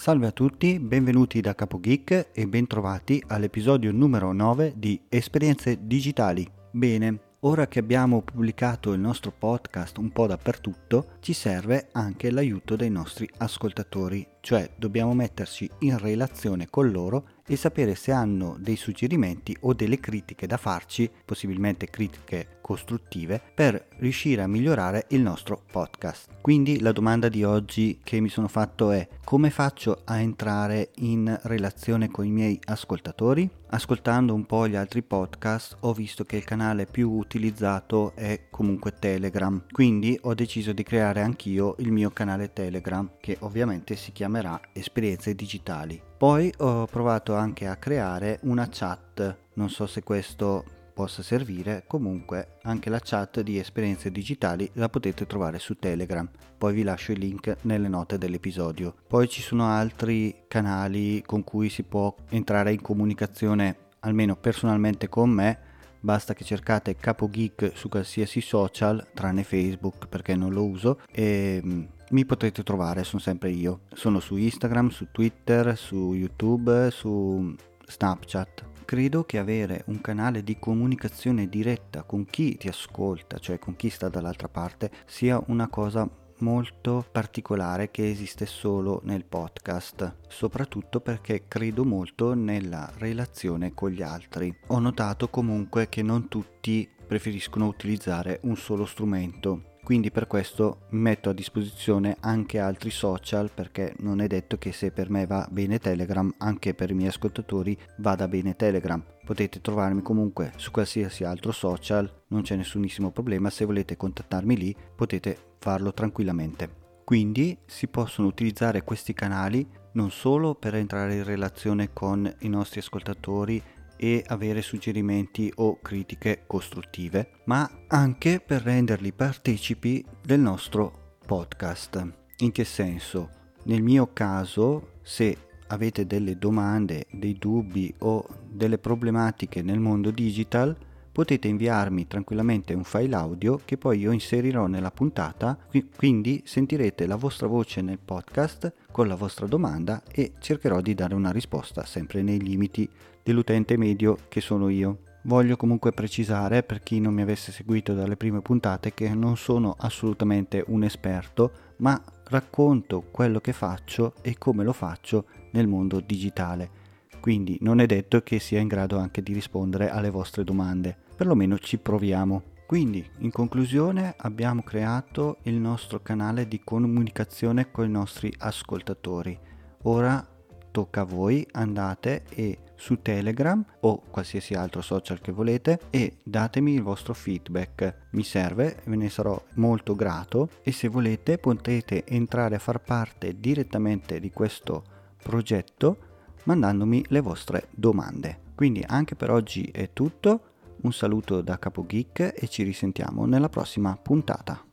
Salve a tutti, benvenuti da Capo Geek e bentrovati all'episodio numero 9 di Esperienze Digitali. Bene, ora che abbiamo pubblicato il nostro podcast un po' dappertutto, ci serve anche l'aiuto dei nostri ascoltatori, cioè dobbiamo metterci in relazione con loro e sapere se hanno dei suggerimenti o delle critiche da farci, possibilmente critiche costruttive, per riuscire a migliorare il nostro podcast. Quindi la domanda di oggi che mi sono fatto è come faccio a entrare in relazione con i miei ascoltatori? Ascoltando un po' gli altri podcast ho visto che il canale più utilizzato è comunque Telegram, quindi ho deciso di creare anch'io il mio canale Telegram che ovviamente si chiamerà Esperienze Digitali. Poi ho provato anche a creare una chat, non so se questo possa servire, comunque anche la chat di esperienze digitali la potete trovare su Telegram, poi vi lascio il link nelle note dell'episodio. Poi ci sono altri canali con cui si può entrare in comunicazione, almeno personalmente con me, basta che cercate Capo Geek su qualsiasi social, tranne Facebook perché non lo uso, e mm, mi potrete trovare, sono sempre io. Sono su Instagram, su Twitter, su YouTube, su Snapchat. Credo che avere un canale di comunicazione diretta con chi ti ascolta, cioè con chi sta dall'altra parte, sia una cosa molto particolare che esiste solo nel podcast, soprattutto perché credo molto nella relazione con gli altri. Ho notato comunque che non tutti preferiscono utilizzare un solo strumento quindi per questo metto a disposizione anche altri social perché non è detto che se per me va bene Telegram anche per i miei ascoltatori vada bene Telegram. Potete trovarmi comunque su qualsiasi altro social non c'è nessunissimo problema se volete contattarmi lì potete farlo tranquillamente. Quindi si possono utilizzare questi canali non solo per entrare in relazione con i nostri ascoltatori e avere suggerimenti o critiche costruttive, ma anche per renderli partecipi del nostro podcast. In che senso? Nel mio caso, se avete delle domande, dei dubbi o delle problematiche nel mondo digital, potete inviarmi tranquillamente un file audio che poi io inserirò nella puntata, quindi sentirete la vostra voce nel podcast con la vostra domanda e cercherò di dare una risposta sempre nei limiti dell'utente medio che sono io. Voglio comunque precisare per chi non mi avesse seguito dalle prime puntate che non sono assolutamente un esperto, ma racconto quello che faccio e come lo faccio nel mondo digitale. Quindi non è detto che sia in grado anche di rispondere alle vostre domande, perlomeno ci proviamo. Quindi, in conclusione, abbiamo creato il nostro canale di comunicazione con i nostri ascoltatori. Ora tocca a voi, andate e su Telegram o qualsiasi altro social che volete e datemi il vostro feedback. Mi serve, ve ne sarò molto grato e se volete potete entrare a far parte direttamente di questo progetto mandandomi le vostre domande. Quindi anche per oggi è tutto, un saluto da Capo Geek e ci risentiamo nella prossima puntata.